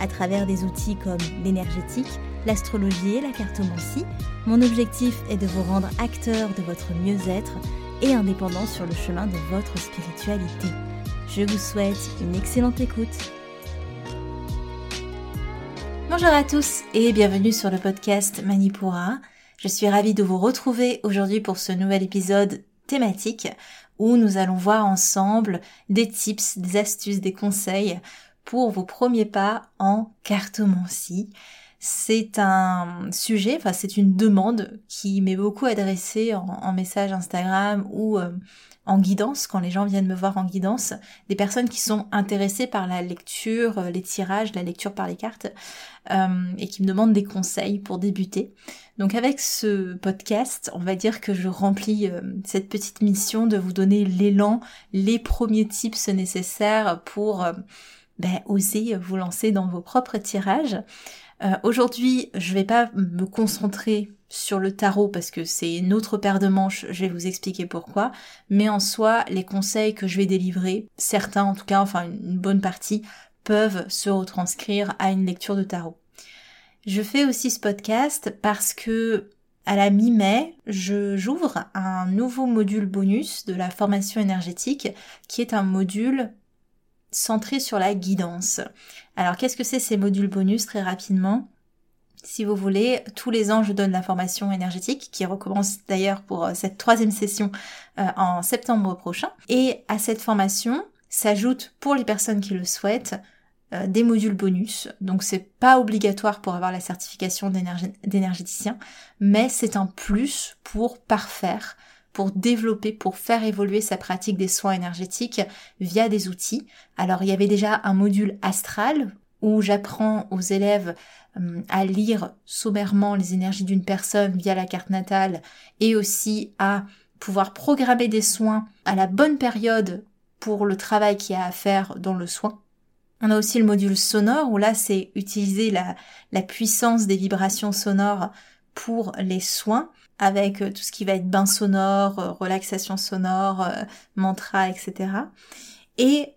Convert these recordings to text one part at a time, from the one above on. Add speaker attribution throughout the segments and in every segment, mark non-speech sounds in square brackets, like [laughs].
Speaker 1: à travers des outils comme l'énergétique, l'astrologie et la cartomancie. Mon objectif est de vous rendre acteur de votre mieux-être et indépendant sur le chemin de votre spiritualité. Je vous souhaite une excellente écoute. Bonjour à tous et bienvenue sur le podcast Manipura. Je suis ravie de vous retrouver aujourd'hui pour ce nouvel épisode thématique où nous allons voir ensemble des tips, des astuces, des conseils pour vos premiers pas en cartomancie. C'est un sujet, enfin c'est une demande qui m'est beaucoup adressée en, message Instagram ou euh, en guidance, quand les gens viennent me voir en guidance, des personnes qui sont intéressées par la lecture, euh, les tirages, la lecture par les cartes, euh, et qui me demandent des conseils pour débuter. Donc avec ce podcast, on va dire que je remplis cette petite mission de vous donner l'élan, les premiers tips nécessaires pour ben, oser vous lancer dans vos propres tirages. Aujourd'hui, je vais pas me concentrer sur le tarot parce que c'est une autre paire de manches, je vais vous expliquer pourquoi, mais en soi, les conseils que je vais délivrer, certains en tout cas, enfin une bonne partie, peuvent se retranscrire à une lecture de tarot. Je fais aussi ce podcast parce que à la mi-mai, j'ouvre un nouveau module bonus de la formation énergétique qui est un module centré sur la guidance. Alors qu'est-ce que c'est ces modules bonus très rapidement? Si vous voulez, tous les ans, je donne la formation énergétique qui recommence d'ailleurs pour euh, cette troisième session euh, en septembre prochain. Et à cette formation s'ajoutent pour les personnes qui le souhaitent euh, des modules bonus. Donc c'est pas obligatoire pour avoir la certification d'énergéticien, mais c'est un plus pour parfaire pour développer, pour faire évoluer sa pratique des soins énergétiques via des outils. Alors il y avait déjà un module astral où j'apprends aux élèves euh, à lire sommairement les énergies d'une personne via la carte natale et aussi à pouvoir programmer des soins à la bonne période pour le travail qu'il y a à faire dans le soin. On a aussi le module sonore où là c'est utiliser la, la puissance des vibrations sonores pour les soins avec euh, tout ce qui va être bain sonore, euh, relaxation sonore, mantra, etc. Et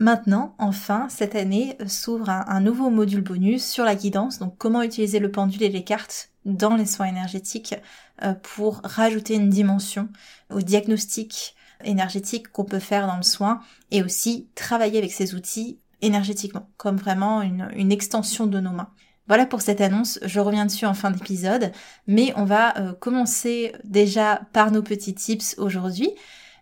Speaker 1: Maintenant, enfin, cette année euh, s'ouvre un, nouveau module bonus sur la guidance, donc comment utiliser le pendule et les cartes dans les soins énergétiques euh, pour rajouter une dimension au diagnostic énergétique qu'on peut faire dans le soin et aussi travailler avec ces outils énergétiquement, comme vraiment une, extension de nos mains. Voilà pour cette annonce, je reviens dessus en fin d'épisode, mais on va euh, commencer déjà par nos petits tips aujourd'hui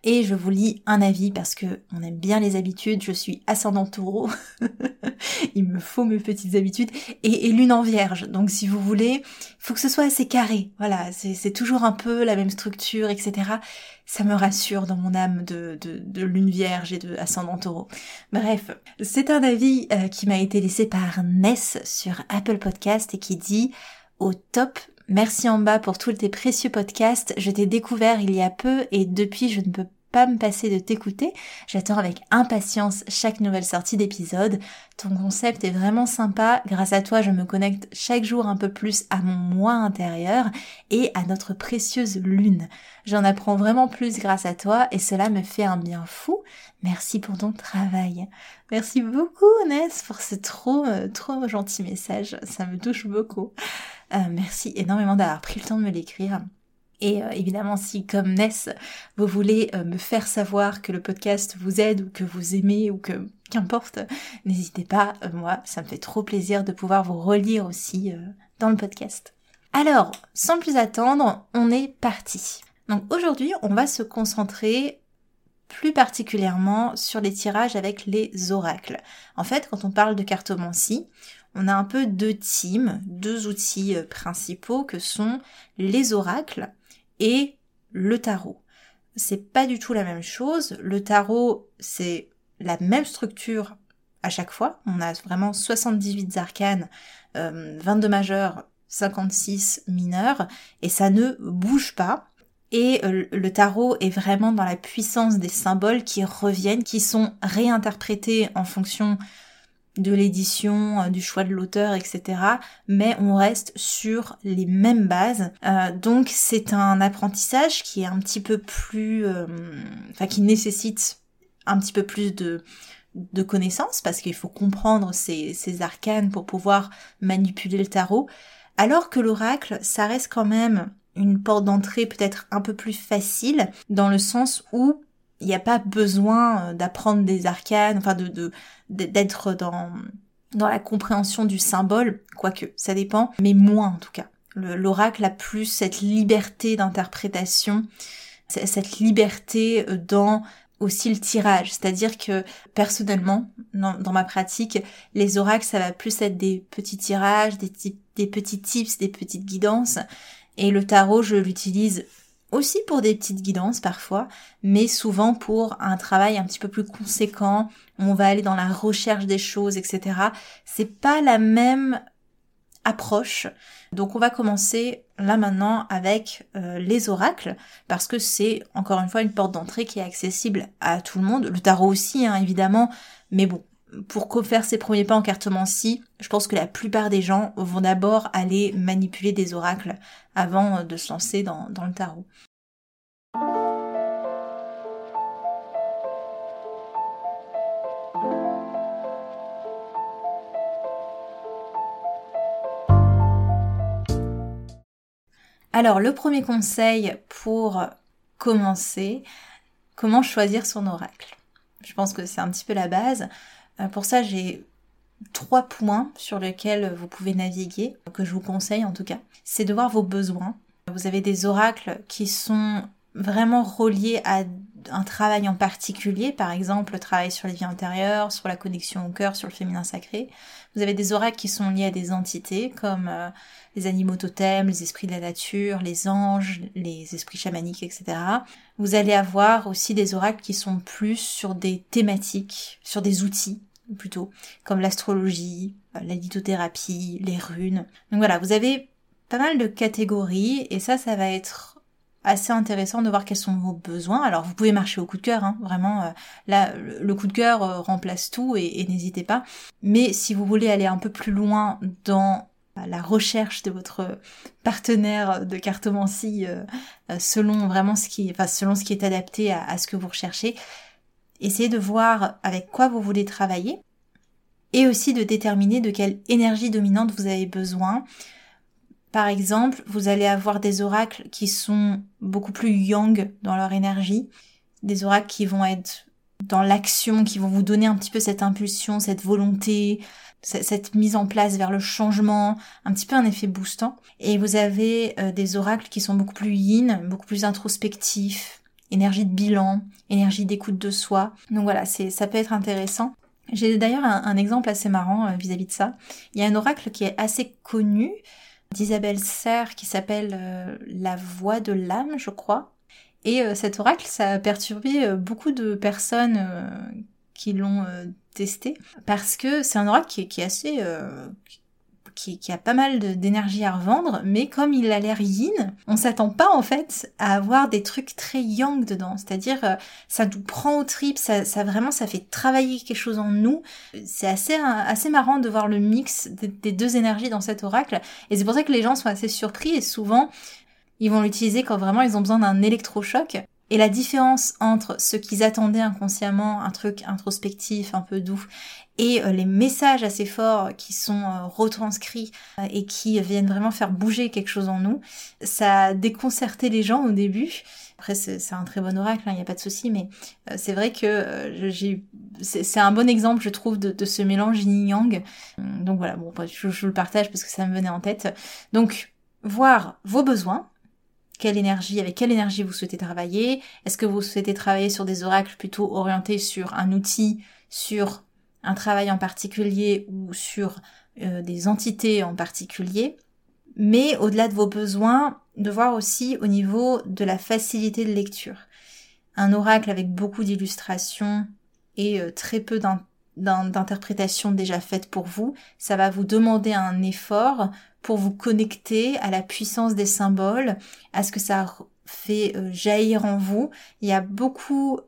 Speaker 1: et je vous lis un avis parce que on aime bien les habitudes. Je suis ascendant taureau. [laughs] Il me faut mes petites habitudes et, lune en vierge. Donc si vous voulez, faut que ce soit assez carré. Voilà, c'est toujours un peu la même structure, etc. Ça me rassure dans mon âme de, de, lune vierge et de ascendant taureau. Bref, c'est un avis euh, qui m'a été laissé par Ness sur Apple Podcast et qui dit au top Merci en bas pour tous tes précieux podcasts. Je t'ai découvert il y a peu et depuis je ne peux pas me passer de t'écouter. J'attends avec impatience chaque nouvelle sortie d'épisode. Ton concept est vraiment sympa. Grâce à toi, je me connecte chaque jour un peu plus à mon moi intérieur et à notre précieuse lune. J'en apprends vraiment plus grâce à toi et cela me fait un bien fou. Merci pour ton travail. Merci beaucoup, Ness, pour ce trop, euh, trop gentil message. Ça me touche beaucoup. Euh, merci énormément d'avoir pris le temps de me l'écrire. Et euh, évidemment, si comme Ness, vous voulez euh, me faire savoir que le podcast vous aide ou que vous aimez ou que qu'importe, n'hésitez pas, moi, ça me fait trop plaisir de pouvoir vous relire aussi dans le podcast. Alors, sans plus attendre, on est parti. Donc aujourd'hui, on va se concentrer plus particulièrement sur les tirages avec les oracles. En fait, quand on parle de cartomancie, on a un peu deux teams, deux outils euh, principaux que sont les oracles et le tarot. C'est pas du tout la même chose. Le tarot, c'est la même structure à chaque fois. On a vraiment 78 arcanes, 22 majeurs, 56 mineurs, et ça ne bouge pas. Et euh, le tarot est vraiment dans la puissance des symboles qui reviennent, qui sont réinterprétés en fonction de l'édition, euh, du choix de l'auteur, etc. Mais on reste sur les mêmes bases. Euh, donc c'est un apprentissage qui est un petit peu plus... enfin qui nécessite un petit peu plus de, de connaissances parce qu'il faut comprendre ces, ces arcanes pour pouvoir manipuler le tarot. Alors que l'oracle, ça reste quand même une porte d'entrée peut-être un peu plus facile, dans le sens où il n'y a pas besoin euh, d'apprendre des arcanes, enfin de d'être dans dans la compréhension du symbole, quoique ça dépend, mais moins en tout cas. L'oracle a plus cette liberté d'interprétation, cette liberté euh, dans aussi le tirage. C'est-à-dire que personnellement, dans, ma pratique, les oracles, ça va plus être des petits tirages, des, des petits tips, des petites guidances. Et le tarot, je l'utilise aussi pour des petites guidances parfois, mais souvent pour un travail un petit peu plus conséquent, on va aller dans la recherche des choses, etc. C'est pas la même approche. Donc on va commencer là maintenant avec euh, les oracles parce que c'est encore une fois une porte d'entrée qui est accessible à tout le monde. Le tarot aussi hein, évidemment, mais bon, pour faire ses premiers pas en cartomancie, je pense que la plupart des gens vont d'abord aller manipuler des oracles avant de se lancer dans, dans le tarot. Alors le premier conseil pour commencer, comment choisir son oracle? Je pense que c'est un petit peu la base. Euh, pour ça, j'ai trois points sur lesquels vous pouvez naviguer, que je vous conseille en tout cas. C'est de voir vos besoins. Vous avez des oracles qui sont vraiment reliés à un travail en particulier, par exemple le travail sur les vies intérieures, sur la connexion au cœur, sur le féminin sacré. Vous avez des oracles qui sont liés à des entités comme euh, les animaux totems, les esprits de la nature, les anges, les esprits chamaniques, etc. Vous allez avoir aussi des oracles qui sont plus sur des thématiques, sur des outils plutôt, comme l'astrologie, euh, la lithothérapie, les runes. Donc voilà, vous avez pas mal de catégories et ça, ça va être assez intéressant de voir quels sont vos besoins. Alors vous pouvez marcher au coup de cœur, hein, vraiment. Euh, là, le coup de cœur euh, remplace tout et, n'hésitez pas. Mais si vous voulez aller un peu plus loin dans la recherche de votre partenaire de cartomancie selon vraiment ce qui, enfin selon ce qui est adapté à ce que vous recherchez, Essayez de voir avec quoi vous voulez travailler et aussi de déterminer de quelle énergie dominante vous avez besoin. Par exemple, vous allez avoir des oracles qui sont beaucoup plus yang dans leur énergie, des oracles qui vont être dans l'action, qui vont vous donner un petit peu cette impulsion, cette volonté, cette mise en place vers le changement, un petit peu un effet boostant. Et vous avez euh, des oracles qui sont beaucoup plus yin, beaucoup plus introspectifs, énergie de bilan, énergie d'écoute de soi. Donc voilà, c'est ça peut être intéressant. J'ai d'ailleurs un, exemple assez marrant euh, vis-à-vis de ça. Il y a un oracle qui est assez connu d'Isabelle Serre qui s'appelle euh, La voix de l'âme, je crois. Et euh, cet oracle, ça a perturbé beaucoup de personnes qui l'ont testé parce que c'est un oracle qui, qui est assez qui, a pas mal d'énergie à revendre, mais comme il a l'air yin, on s'attend pas en fait à avoir des trucs très yang dedans. C'est-à-dire, euh, ça nous prend au trip, ça, ça, vraiment, ça fait travailler quelque chose en nous. C'est assez, assez marrant de voir le mix des, deux énergies dans cet oracle. Et c'est pour ça que les gens sont assez surpris et souvent, ils vont l'utiliser quand vraiment ils ont besoin d'un électrochoc. Et la différence entre ce qu'ils attendaient inconsciemment, un truc introspectif, un peu doux, et euh, les messages assez forts qui sont euh, retranscrits euh, et qui viennent vraiment faire bouger quelque chose en nous, ça a déconcerté les gens au début. Après, c'est un très bon oracle, il hein, n'y a pas de souci, mais c'est vrai que c'est un bon exemple, je trouve, de, ce mélange yin-yang. Donc voilà, bon, je, je le partage parce que ça me venait en tête. Donc, voir vos besoins, quelle énergie, avec quelle énergie vous souhaitez travailler? Est-ce que vous souhaitez travailler sur des oracles plutôt orientés sur un outil, sur un travail en particulier ou sur euh, des entités en particulier, mais au-delà de vos besoins, de voir aussi au niveau de la facilité de lecture. Un oracle avec beaucoup d'illustrations et euh, très peu d'interprétation déjà faite pour vous. Ça va vous demander un effort pour vous connecter à la puissance des symboles, à ce que ça fait euh, jaillir en vous. Il y a beaucoup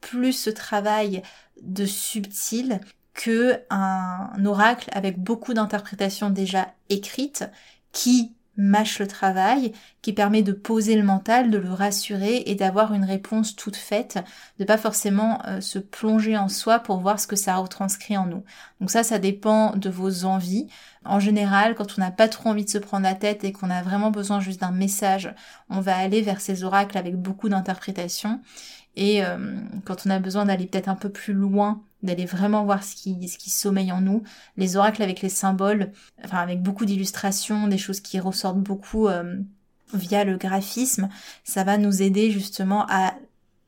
Speaker 1: plus ce travail de subtil que un oracle avec beaucoup d'interprétations déjà écrites qui mâche le travail, qui permet de poser le mental, de le rassurer et d'avoir une réponse toute faite, de pas forcément euh, se plonger en soi pour voir ce que ça retranscrit en nous. Donc ça, ça dépend de vos envies. En général, quand on n'a pas trop envie de se prendre la tête et qu'on a vraiment besoin juste d'un message, on va aller vers ces oracles avec beaucoup d'interprétations. Et euh, quand on a besoin d'aller peut-être un peu plus loin d'aller vraiment voir ce qui, ce qui sommeille en nous. Les oracles avec les symboles, enfin avec beaucoup d'illustrations, des choses qui ressortent beaucoup euh, via le graphisme, ça va nous aider justement à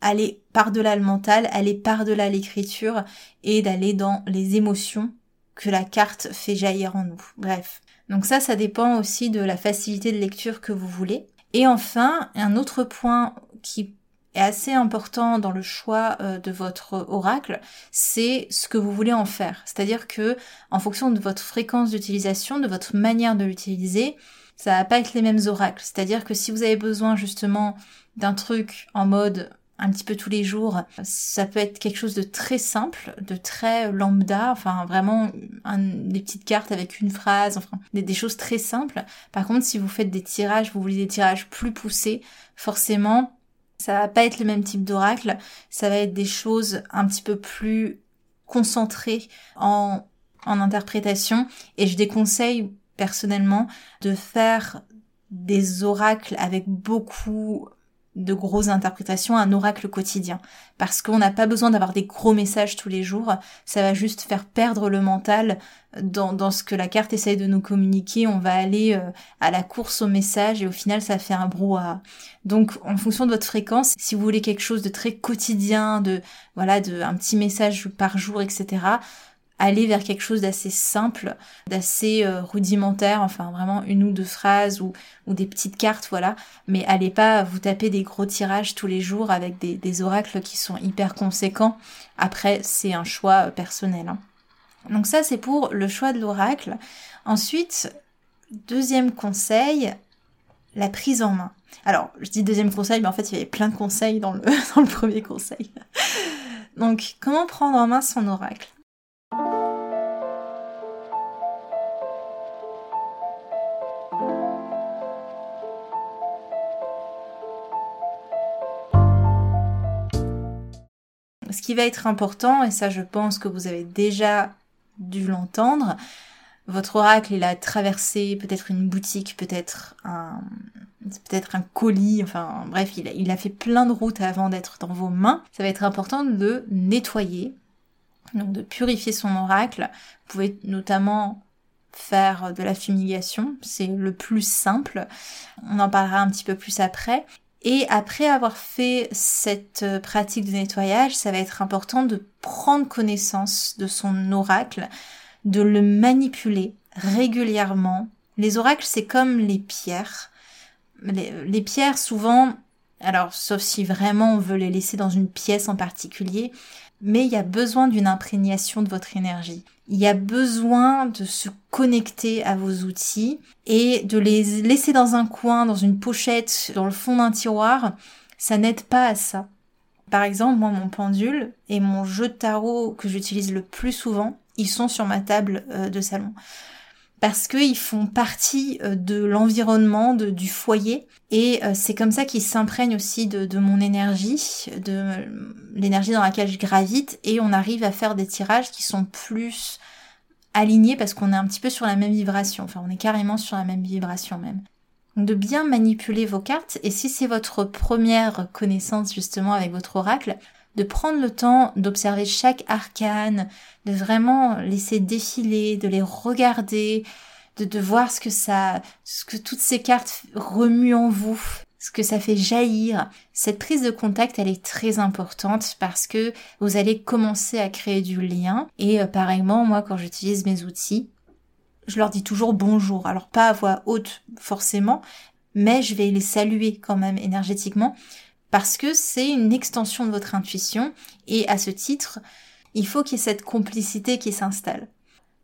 Speaker 1: aller par-delà le mental, aller par-delà l'écriture et d'aller dans les émotions que la carte fait jaillir en nous. Bref. Donc ça, ça dépend aussi de la facilité de lecture que vous voulez. Et enfin, un autre point qui est assez important dans le choix euh, de votre oracle, c'est ce que vous voulez en faire. C'est-à-dire que en fonction de votre fréquence d'utilisation, de votre manière de l'utiliser, ça va pas être les mêmes oracles. C'est-à-dire que si vous avez besoin justement d'un truc en mode un petit peu tous les jours, ça peut être quelque chose de très simple, de très lambda, enfin vraiment des petites cartes avec une phrase, enfin des, des choses très simples. Par contre, si vous faites des tirages, vous voulez des tirages plus poussés, forcément ça va pas être le même type d'oracle, ça va être des choses un petit peu plus concentrées en, en interprétation. Et je déconseille personnellement de faire des oracles avec beaucoup de grosses interprétations, un oracle quotidien. Parce qu'on n'a pas besoin d'avoir des gros messages tous les jours, ça va juste faire perdre le mental dans, dans ce que la carte essaye de nous communiquer. On va aller euh, à la course au message et au final ça fait un brouhaha. Donc en fonction de votre fréquence, si vous voulez quelque chose de très quotidien, de voilà, de un petit message par jour, etc aller vers quelque chose d'assez simple, d'assez euh, rudimentaire, enfin vraiment une ou deux phrases ou, des petites cartes, voilà. Mais allez pas vous taper des gros tirages tous les jours avec des, oracles qui sont hyper conséquents. Après, c'est un choix euh, personnel. Hein. Donc ça, c'est pour le choix de l'oracle. Ensuite, deuxième conseil, la prise en main. Alors, je dis deuxième conseil, mais en fait, il y avait plein de conseils dans le [laughs] premier conseil. Donc, comment prendre en main son oracle? Ce qui va être important, et ça je pense que vous avez déjà dû l'entendre, votre oracle, il a traversé peut-être une boutique, peut-être un, peut-être un colis, enfin bref, il a, fait plein de routes avant d'être dans vos mains. Ça va être important de nettoyer, donc de purifier son oracle. Vous pouvez notamment faire de la fumigation, c'est le plus simple. On en parlera un petit peu plus après. Et après avoir fait cette euh, pratique de nettoyage, ça va être important de prendre connaissance de son oracle, de le manipuler régulièrement. Les oracles, c'est comme les pierres. Les, pierres, souvent, alors sauf si vraiment on veut les laisser dans une pièce en particulier, mais il y a besoin d'une imprégnation de votre énergie. Il y a besoin de se connecter à vos outils et de les laisser dans un coin, dans une pochette, dans le fond d'un tiroir. Ça n'aide pas à ça. Par exemple, moi, mon pendule et mon jeu de tarot que j'utilise le plus souvent, ils sont sur ma table euh, de salon parce qu'ils font partie euh, de l'environnement, du foyer, et euh, c'est comme ça qu'ils s'imprègnent aussi de, mon énergie, de l'énergie dans laquelle je gravite, et on arrive à faire des tirages qui sont plus alignés parce qu'on est un petit peu sur la même vibration, enfin on est carrément sur la même vibration même. Donc de bien manipuler vos cartes, et si c'est votre première connaissance justement avec votre oracle, de prendre le temps d'observer chaque arcane, de vraiment laisser défiler, de les regarder, de, de voir ce que ça, ce que toutes ces cartes remuent en vous, ce que ça fait jaillir. Cette prise de contact, elle est très importante parce que vous allez commencer à créer du lien. Et euh, pareillement, moi, quand j'utilise mes outils, je leur dis toujours bonjour. Alors pas à voix haute forcément, mais je vais les saluer quand même énergétiquement parce que c'est une extension de votre intuition et à ce titre, il faut qu'il y ait cette complicité qui s'installe.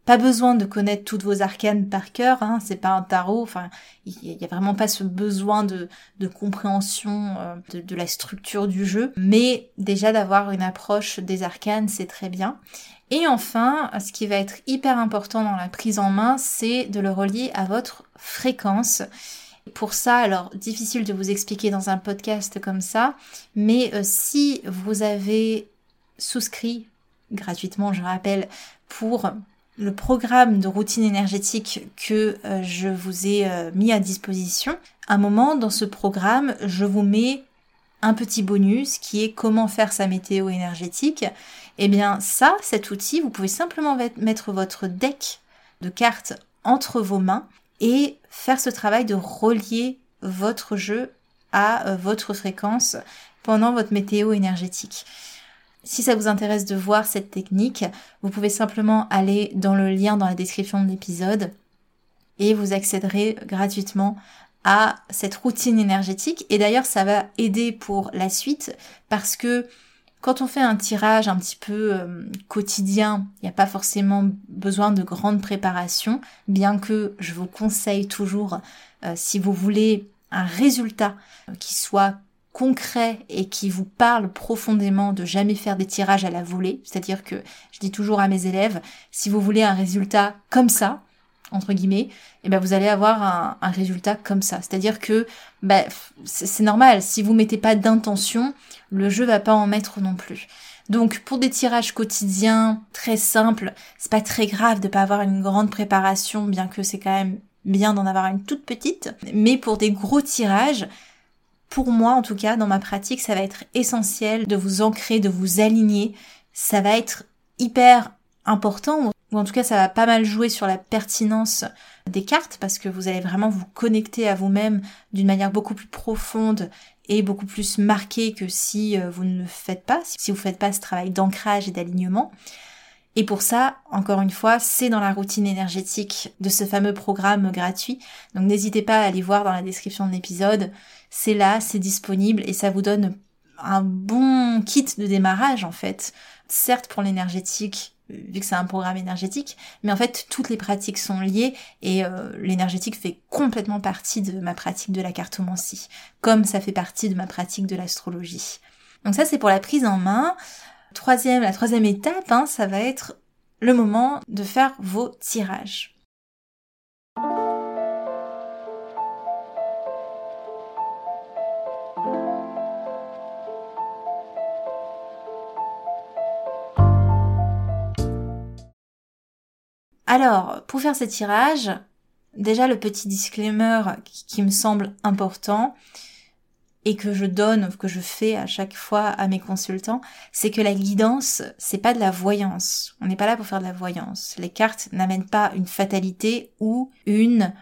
Speaker 1: Pas besoin de connaître toutes vos arcanes par cœur, hein, c'est pas un tarot, enfin, il n'y a vraiment pas ce besoin de, compréhension euh, de, de, la structure du jeu, mais déjà d'avoir une approche des arcanes, c'est très bien. Et enfin, ce qui va être hyper important dans la prise en main, c'est de le relier à votre fréquence. Pour ça, alors difficile de vous expliquer dans un podcast comme ça, mais euh, si vous avez souscrit gratuitement, je rappelle, pour le programme de routine énergétique que euh, je vous ai euh, mis à disposition, un moment dans ce programme, je vous mets un petit bonus qui est comment faire sa météo énergétique. Eh bien ça, cet outil, vous pouvez simplement mettre votre deck de cartes entre vos mains et faire ce travail de relier votre jeu à euh, votre fréquence pendant votre météo énergétique. Si ça vous intéresse de voir cette technique, vous pouvez simplement aller dans le lien dans la description de l'épisode et vous accéderez gratuitement à cette routine énergétique. Et d'ailleurs, ça va aider pour la suite parce que quand on fait un tirage un petit peu euh, quotidien, il n'y a pas forcément besoin de grande préparation, bien que je vous conseille toujours, euh, si vous voulez un résultat qui soit concret et qui vous parle profondément de jamais faire des tirages à la volée. C'est-à-dire que je dis toujours à mes élèves, si vous voulez un résultat comme ça, entre guillemets, eh ben vous allez avoir un, résultat comme ça. C'est-à-dire que ben, c'est normal, si vous mettez pas d'intention, le jeu va pas en mettre non plus. Donc pour des tirages quotidiens très simples, c'est pas très grave de pas avoir une grande préparation, bien que c'est quand même bien d'en avoir une toute petite. Mais pour des gros tirages, pour moi, en tout cas, dans ma pratique, ça va être essentiel de vous ancrer, de vous aligner. Ça va être hyper important, ou en tout cas, ça va pas mal jouer sur la pertinence des cartes, parce que vous allez vraiment vous connecter à vous-même d'une manière beaucoup plus profonde et beaucoup plus marquée que si euh, vous ne le faites pas, si vous ne faites pas ce travail d'ancrage et d'alignement. Et pour ça, encore une fois, c'est dans la routine énergétique de ce fameux programme gratuit. Donc n'hésitez pas à aller voir dans la description de l'épisode. C'est là, c'est disponible et ça vous donne un bon kit de démarrage en fait. Certes pour l'énergétique, vu que c'est un programme énergétique, mais en fait toutes les pratiques sont liées et euh, l'énergétique fait complètement partie de ma pratique de la cartomancie, comme ça fait partie de ma pratique de l'astrologie. Donc ça c'est pour la prise en main. Troisième, la troisième étape, hein, ça va être le moment de faire vos tirages. Alors, pour faire ces tirages, déjà le petit disclaimer qui me semble important, et que je donne, que je fais à chaque fois à mes consultants, c'est que la guidance, c'est pas de la voyance. On n'est pas là pour faire de la voyance. Les cartes n'amènent pas une fatalité ou une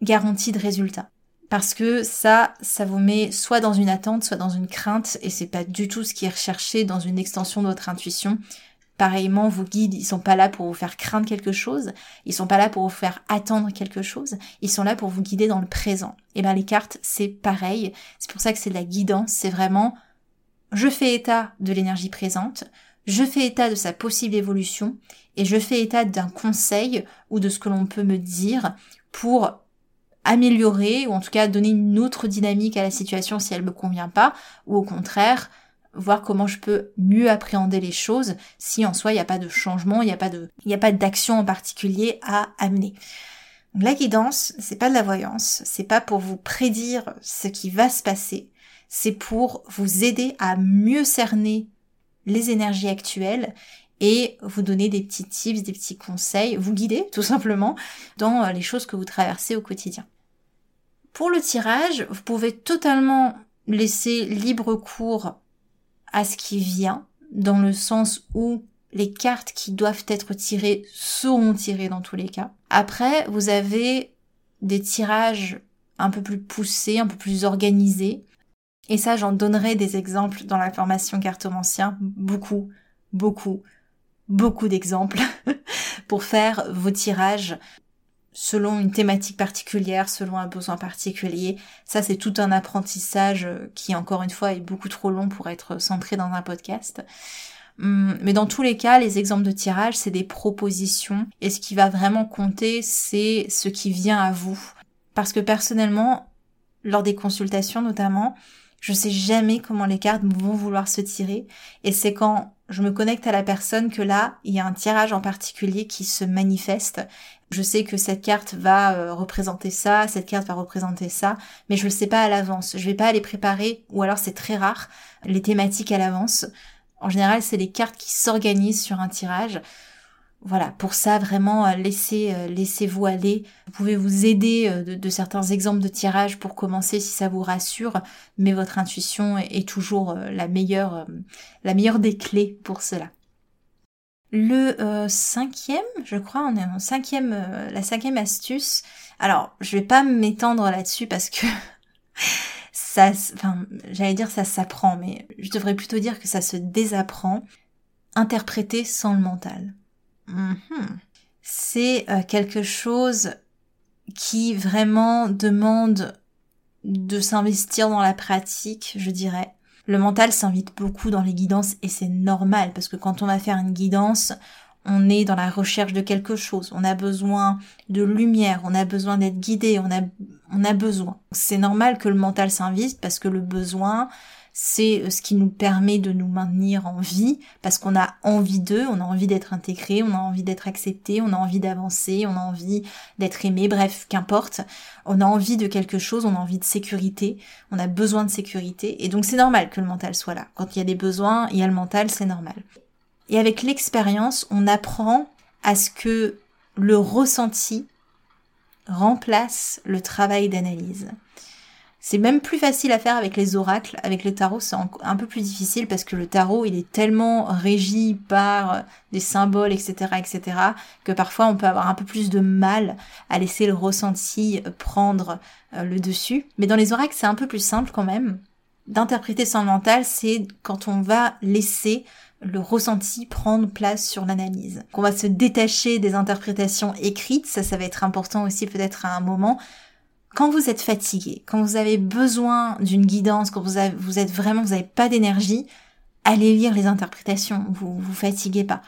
Speaker 1: garantie de résultat. Parce que ça, ça vous met soit dans une attente, soit dans une crainte, et c'est pas du tout ce qui est recherché dans une extension de votre intuition. Pareillement, vos guides, ils sont pas là pour vous faire craindre quelque chose, ils sont pas là pour vous faire attendre quelque chose, ils sont là pour vous guider dans le présent. Et ben les cartes, c'est pareil. C'est pour ça que c'est de la guidance, c'est vraiment je fais état de l'énergie présente, je fais état de sa possible évolution et je fais état d'un conseil ou de ce que l'on peut me dire pour améliorer ou en tout cas donner une autre dynamique à la situation si elle me convient pas ou au contraire voir comment je peux mieux appréhender les choses si en soi il n'y a pas de changement, il n'y a pas de, il n'y a pas d'action en particulier à amener. la guidance, c'est pas de la voyance, c'est pas pour vous prédire ce qui va se passer, c'est pour vous aider à mieux cerner les énergies actuelles et vous donner des petits tips, des petits conseils, vous guider tout simplement dans les choses que vous traversez au quotidien. Pour le tirage, vous pouvez totalement laisser libre cours à ce qui vient, dans le sens où les cartes qui doivent être tirées seront tirées dans tous les cas. Après, vous avez des tirages un peu plus poussés, un peu plus organisés. Et ça, j'en donnerai des exemples dans la formation cartomancien. Beaucoup, beaucoup, beaucoup d'exemples [laughs] pour faire vos tirages selon une thématique particulière, selon un besoin particulier. Ça, c'est tout un apprentissage euh, qui, encore une fois, est beaucoup trop long pour être centré dans un podcast. Hum, mais dans tous les cas, les exemples de tirage, c'est des propositions. Et ce qui va vraiment compter, c'est ce qui vient à vous. Parce que personnellement, lors des consultations notamment, je sais jamais comment les cartes vont vouloir se tirer. Et c'est quand je me connecte à la personne que là, il y a un tirage en particulier qui se manifeste. Je sais que cette carte va euh, représenter ça, cette carte va représenter ça, mais je le sais pas à l'avance. Je vais pas les préparer, ou alors c'est très rare, les thématiques à l'avance. En général, c'est les cartes qui s'organisent sur un tirage. Voilà, pour ça, vraiment, euh, laissez, euh, laissez-vous aller. Vous pouvez vous aider euh, de, certains exemples de tirage pour commencer si ça vous rassure, mais votre intuition est, toujours la meilleure, la meilleure des clés pour cela. Le cinquième, je crois, on est en cinquième, la cinquième astuce. Alors, je vais pas m'étendre là-dessus parce que [laughs] ça, enfin, j'allais dire ça s'apprend, mais je devrais plutôt dire que ça se désapprend. Interpréter sans le mental. Mhm. C'est euh, quelque chose qui vraiment demande de s'investir dans la pratique, je dirais. Le mental s'invite beaucoup dans les guidances et c'est normal parce que quand on va faire une guidance, on est dans la recherche de quelque chose, on a besoin de lumière, on a besoin d'être guidé, on a, on a besoin. C'est normal que le mental s'invite parce que le besoin, c'est euh, ce qui nous permet de nous maintenir en vie parce qu'on a envie d'eux, on a envie d'être intégré, on a envie d'être accepté, on a envie d'avancer, on a envie d'être aimé, bref, qu'importe. On a envie de quelque chose, on a envie de sécurité, on a besoin de sécurité et donc c'est normal que le mental soit là. Quand il y a des besoins, il y a le mental, c'est normal. Et avec l'expérience, on apprend à ce que le ressenti remplace le travail d'analyse. C'est même plus facile à faire avec les oracles. Avec le tarot, c'est un peu plus difficile parce que le tarot, il est tellement régi par euh, des symboles, etc., etc., que parfois on peut avoir un peu plus de mal à laisser le ressenti euh, prendre euh, le dessus. Mais dans les oracles, c'est un peu plus simple quand même. D'interpréter sans mental, c'est quand on va laisser le ressenti prendre place sur l'analyse. Qu'on va se détacher des interprétations écrites, ça, ça va être important aussi peut-être à un moment, quand vous êtes fatigué, quand vous avez besoin d'une guidance, quand vous, êtes vraiment, vous n'avez pas d'énergie, allez lire les interprétations, vous vous fatiguez pas.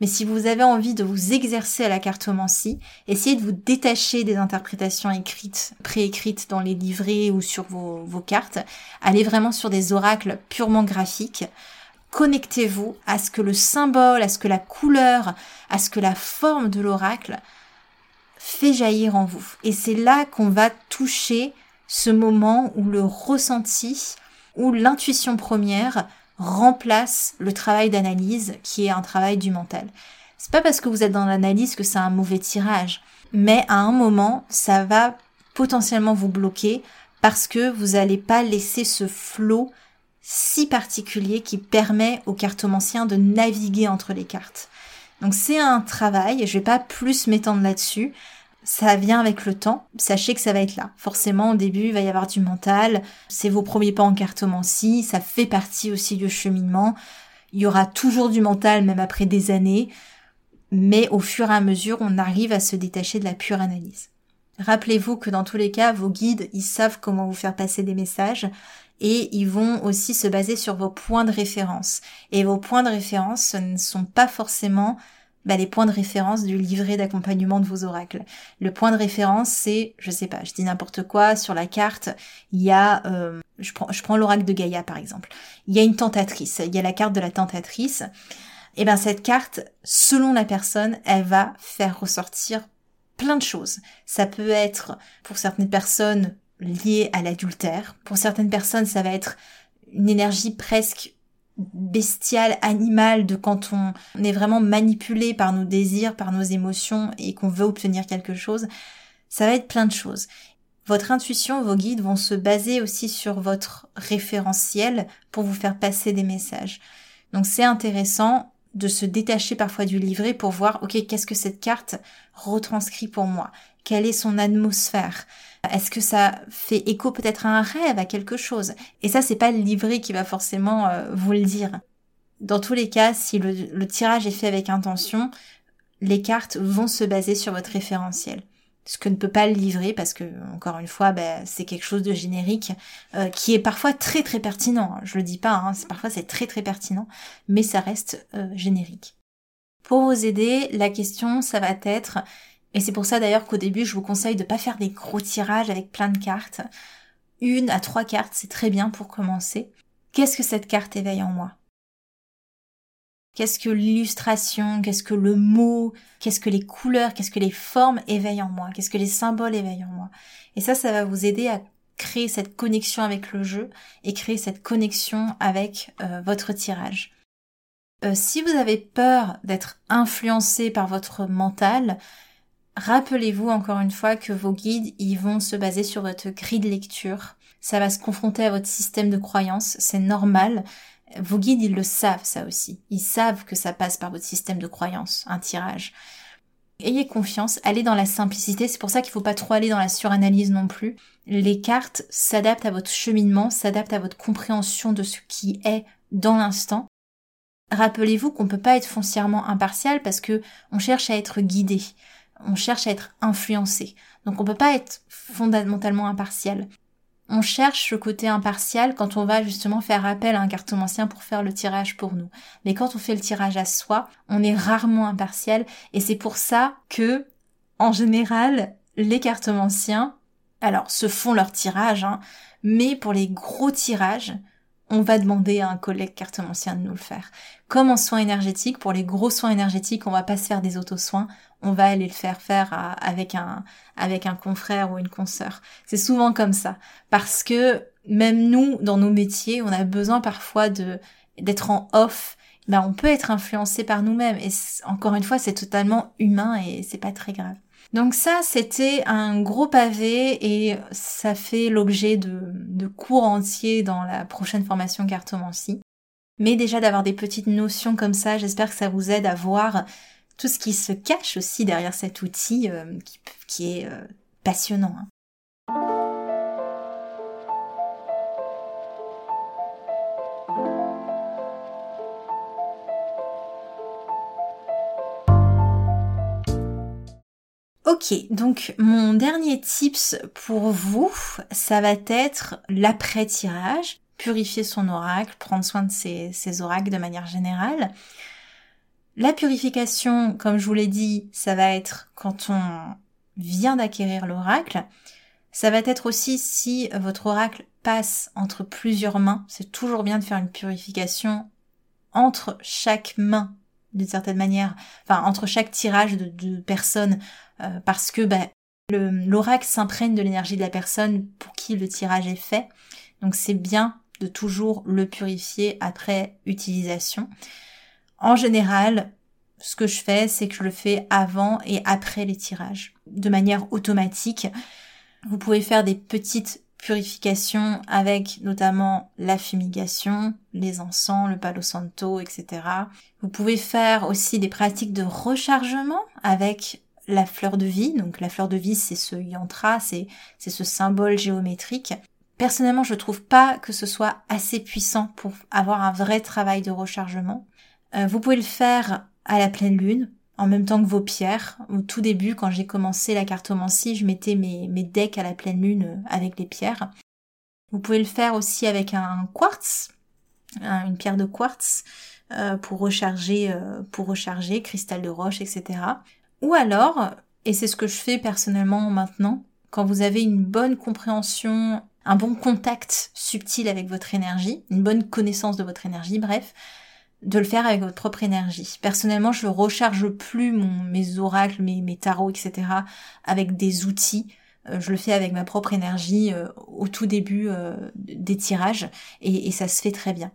Speaker 1: Mais si vous avez envie de vous exercer à la cartomancie, essayez de vous détacher des interprétations écrites, préécrites dans les livrets ou sur vos, vos cartes. Allez vraiment sur des oracles purement graphiques. Connectez-vous à ce que le symbole, à ce que la couleur, à ce que la forme de l'oracle fait jaillir en vous. Et c'est là qu'on va toucher ce moment où le ressenti, où l'intuition première remplace le travail d'analyse qui est un travail du mental. C'est pas parce que vous êtes dans l'analyse que c'est un mauvais tirage, mais à un moment, ça va potentiellement vous bloquer parce que vous n'allez pas laisser ce flot si particulier qui permet au cartomancien de naviguer entre les cartes. Donc c'est un travail, je vais pas plus m'étendre là-dessus, ça vient avec le temps. Sachez que ça va être là. Forcément, au début, il va y avoir du mental. C'est vos premiers pas en cartomancie. Ça fait partie aussi du cheminement. Il y aura toujours du mental, même après des années. Mais au fur et à mesure, on arrive à se détacher de la pure analyse. Rappelez-vous que dans tous les cas, vos guides, ils savent comment vous faire passer des messages et ils vont aussi se baser sur vos points de référence. Et vos points de référence, ce ne sont pas forcément bah, les points de référence du livret d'accompagnement de vos oracles. Le point de référence, c'est, je sais pas, je dis n'importe quoi, sur la carte, il y a, euh, je prends, je prends l'oracle de Gaïa par exemple, il y a une tentatrice, il y a la carte de la tentatrice, et ben cette carte, selon la personne, elle va faire ressortir plein de choses. Ça peut être, pour certaines personnes, lié à l'adultère, pour certaines personnes, ça va être une énergie presque bestial, animal, de quand on est vraiment manipulé par nos désirs, par nos émotions et qu'on veut obtenir quelque chose, ça va être plein de choses. Votre intuition, vos guides vont se baser aussi sur votre référentiel pour vous faire passer des messages. Donc c'est intéressant de se détacher parfois du livret pour voir, ok, qu'est-ce que cette carte retranscrit pour moi? Quelle est son atmosphère? Est-ce que ça fait écho peut-être à un rêve, à quelque chose? Et ça, c'est pas le livret qui va forcément euh, vous le dire. Dans tous les cas, si le, tirage est fait avec intention, les cartes vont se baser sur votre référentiel. ce que ne peut pas le livrer parce que encore une fois ben, c'est quelque chose de générique euh, qui est parfois très très pertinent je le dis pas hein, parfois c'est très très pertinent mais ça reste euh, générique pour vous aider la question ça va être et c'est pour ça d'ailleurs qu'au début je vous conseille de pas faire des gros tirages avec plein de cartes une à trois cartes c'est très bien pour commencer qu'est-ce que cette carte éveille en moi? Qu'est-ce que l'illustration, qu'est-ce que le mot, qu'est-ce que les couleurs, qu'est-ce que les formes éveillent en moi, qu'est-ce que les symboles éveillent en moi? Et ça, ça va vous aider à créer cette connexion avec le jeu et créer cette connexion avec euh, votre tirage. Euh, si vous avez peur d'être influencé par votre mental, rappelez-vous encore une fois que vos guides, ils vont se baser sur votre grille de lecture. Ça va se confronter à votre système de croyance, c'est normal. Vos guides, ils le savent, ça aussi. Ils savent que ça passe par votre système de croyance, un tirage. Ayez confiance, allez dans la simplicité, c'est pour ça qu'il ne faut pas trop aller dans la suranalyse non plus. Les cartes s'adaptent à votre cheminement, s'adaptent à votre compréhension de ce qui est dans l'instant. Rappelez-vous qu'on ne peut pas être foncièrement impartial parce que on cherche à être guidé, on cherche à être influencé. Donc on peut pas être fondamentalement impartial on cherche le côté impartial quand on va justement faire appel à un cartomancien pour faire le tirage pour nous. Mais quand on fait le tirage à soi, on est rarement impartial et c'est pour ça que, en général, les cartomanciens, alors, se font leur tirage, hein, mais pour les gros tirages, on va demander à un collègue cartomancien de nous le faire. Comme en soins énergétiques, pour les gros soins énergétiques, on va pas se faire des auto-soins, on va aller le faire faire avec un avec un confrère ou une consoeur. C'est souvent comme ça parce que même nous dans nos métiers, on a besoin parfois de d'être en off. Ben on peut être influencé par nous-mêmes et encore une fois, c'est totalement humain et c'est pas très grave. Donc ça, c'était un gros pavé et ça fait l'objet de, cours entiers dans la prochaine formation cartomancie. Mais déjà d'avoir des petites notions comme ça, j'espère que ça vous aide à voir tout ce qui se cache aussi derrière cet outil euh, qui, est euh, passionnant. Hein. Ok, donc mon dernier tips pour vous, ça va être l'après-tirage, purifier son oracle, prendre soin de ses, ses oracles de manière générale. La purification, comme je vous l'ai dit, ça va être quand on vient d'acquérir l'oracle. Ça va être aussi si votre oracle passe entre plusieurs mains. C'est toujours bien de faire une purification entre chaque main, d'une certaine manière, enfin entre chaque tirage de, personnes, euh, parce que bah, l'oracle s'imprègne de l'énergie de la personne pour qui le tirage est fait. Donc c'est bien de toujours le purifier après utilisation. En général, ce que je fais, c'est que je le fais avant et après les tirages, de manière automatique. Vous pouvez faire des petites purifications avec notamment la fumigation, les encens, le palo santo, etc. Vous pouvez faire aussi des pratiques de rechargement avec la fleur de vie. Donc la fleur de vie, c'est ce yantra, c'est, c'est ce symbole géométrique. Personnellement, je trouve pas que ce soit assez puissant pour avoir un vrai travail de rechargement. Euh, vous pouvez le faire à la pleine lune, en même temps que vos pierres. Au tout début, quand j'ai commencé la cartomancie, je mettais mes, mes decks à la pleine lune euh, avec les pierres. Vous pouvez le faire aussi avec un quartz, une pierre de quartz, euh, pour recharger, pour recharger, cristal de roche, etc. Ou alors, et c'est ce que je fais personnellement maintenant, quand vous avez une bonne compréhension, un bon contact subtil avec votre énergie, une bonne connaissance de votre énergie, bref, de le faire avec votre propre énergie. Personnellement, je recharge plus mes oracles, mes, tarots, etc. avec des outils. Euh, je le fais avec ma propre énergie euh, au tout début euh, des tirages et, ça se fait très bien.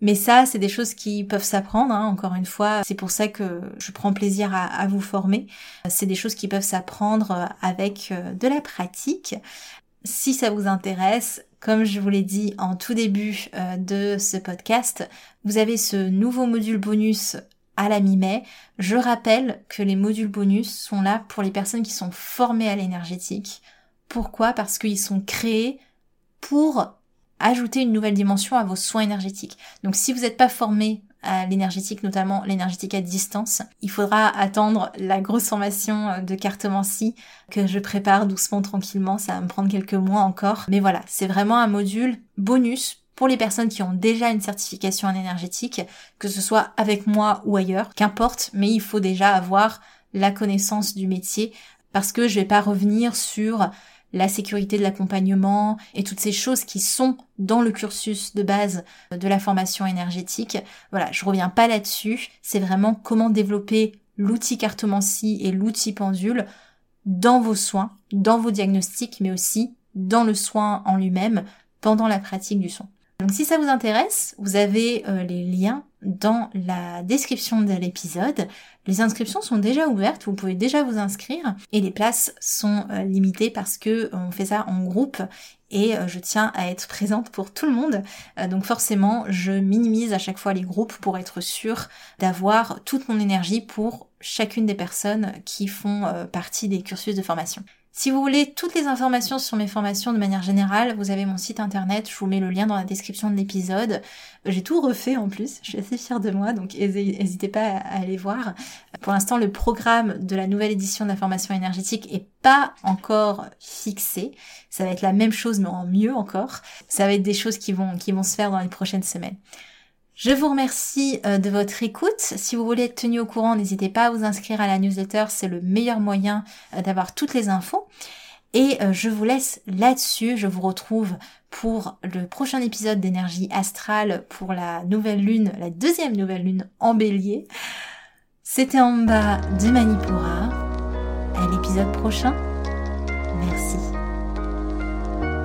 Speaker 1: Mais ça, c'est des choses qui peuvent s'apprendre, hein, encore une fois. C'est pour ça que je prends plaisir à vous former. C'est des choses qui peuvent s'apprendre avec de la pratique. Si ça vous intéresse, comme je vous l'ai dit en tout début euh, de ce podcast, vous avez ce nouveau module bonus à la mi-mai. Je rappelle que les modules bonus sont là pour les personnes qui sont formées à l'énergétique. Pourquoi? Parce qu'ils sont créés pour ajouter une nouvelle dimension à vos soins énergétiques. Donc si vous n'êtes pas formé à l'énergétique, notamment l'énergétique à distance. Il faudra attendre la grosse formation de cartomancie que je prépare doucement, tranquillement. Ça va me prendre quelques mois encore. Mais voilà, c'est vraiment un module bonus pour les personnes qui ont déjà une certification en énergétique, que ce soit avec moi ou ailleurs, qu'importe, mais il faut déjà avoir la connaissance du métier parce que je vais pas revenir sur la sécurité de l'accompagnement et toutes ces choses qui sont dans le cursus de base de la formation énergétique. Voilà, je reviens pas là-dessus. C'est vraiment comment développer l'outil cartomancie et l'outil pendule dans vos soins, dans vos diagnostics, mais aussi dans le soin en lui-même pendant la pratique du son. Donc si ça vous intéresse, vous avez euh, les liens dans la description de l'épisode. Les inscriptions sont déjà ouvertes, vous pouvez déjà vous inscrire et les places sont euh, limitées parce que euh, on fait ça en groupe et je tiens à être présente pour tout le monde. donc forcément, je minimise à chaque fois les groupes pour être sûre d'avoir toute mon énergie pour chacune des personnes qui font partie des cursus de formation. Si vous voulez toutes les informations sur mes formations de manière générale, vous avez mon site internet, je vous mets le lien dans la description de l'épisode. J'ai tout refait en plus, je suis assez fière de moi, donc n'hésitez pas à aller voir. Pour l'instant, le programme de la nouvelle édition de la formation énergétique est pas encore fixé. Ça va être la même chose mais en mieux encore. Ça va être des choses qui vont, qui vont se faire dans les prochaines semaines. Je vous remercie euh, de votre écoute. Si vous voulez être tenu au courant, n'hésitez pas à vous inscrire à la newsletter, c'est le meilleur moyen euh, d'avoir toutes les infos. Et euh, je vous laisse là-dessus. Je vous retrouve pour le prochain épisode d'énergie astrale pour la nouvelle lune, la deuxième nouvelle lune en bélier. C'était en bas de Manipura. À l'épisode prochain. Merci.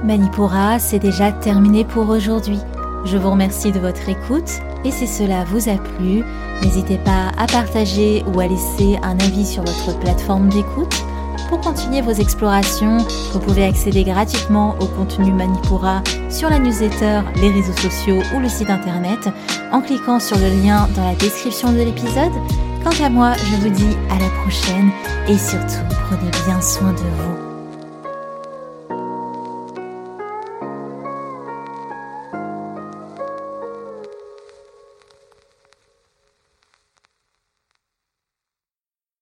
Speaker 1: Manipura, c'est déjà terminé pour aujourd'hui. Je vous remercie de votre écoute et si cela vous a plu, n'hésitez pas à partager ou à laisser un avis sur votre plateforme d'écoute. Pour continuer vos explorations, vous pouvez accéder gratuitement au contenu Manipura sur la newsletter, les réseaux sociaux ou le site internet en cliquant sur le lien dans la description de l'épisode. Quant à moi, je vous dis à la prochaine et surtout prenez bien soin de vous.